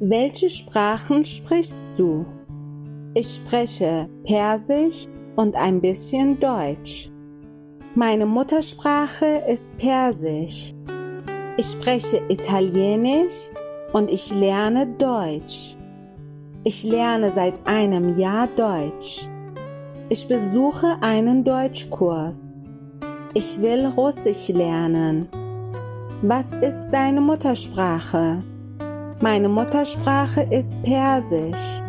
Welche Sprachen sprichst du? Ich spreche Persisch und ein bisschen Deutsch. Meine Muttersprache ist Persisch. Ich spreche Italienisch und ich lerne Deutsch. Ich lerne seit einem Jahr Deutsch. Ich besuche einen Deutschkurs. Ich will Russisch lernen. Was ist deine Muttersprache? Meine Muttersprache ist Persisch.